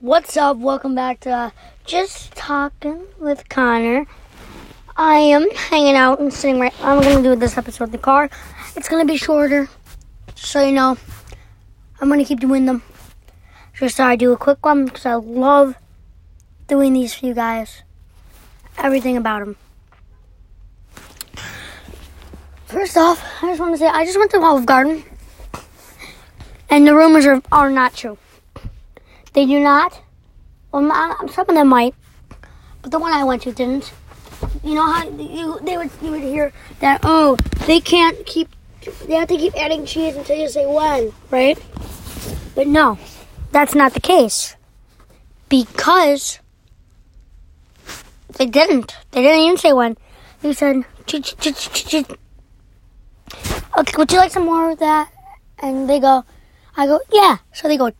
What's up? Welcome back to uh, Just Talking with Connor. I am hanging out and sitting right. I'm gonna do this episode in the car. It's gonna be shorter, so you know. I'm gonna keep doing them. Just thought I'd do a quick one because I love doing these for you guys. Everything about them. First off, I just want to say I just went to Olive Garden, and the rumors are, are not true. They do not. Well, some of them might, but the one I went to didn't. You know how you they would you would hear that oh they can't keep they have to keep adding cheese until you say when right? But no, that's not the case because they didn't. They didn't even say when. They said okay, would you like some more of that? And they go, I go yeah. So they go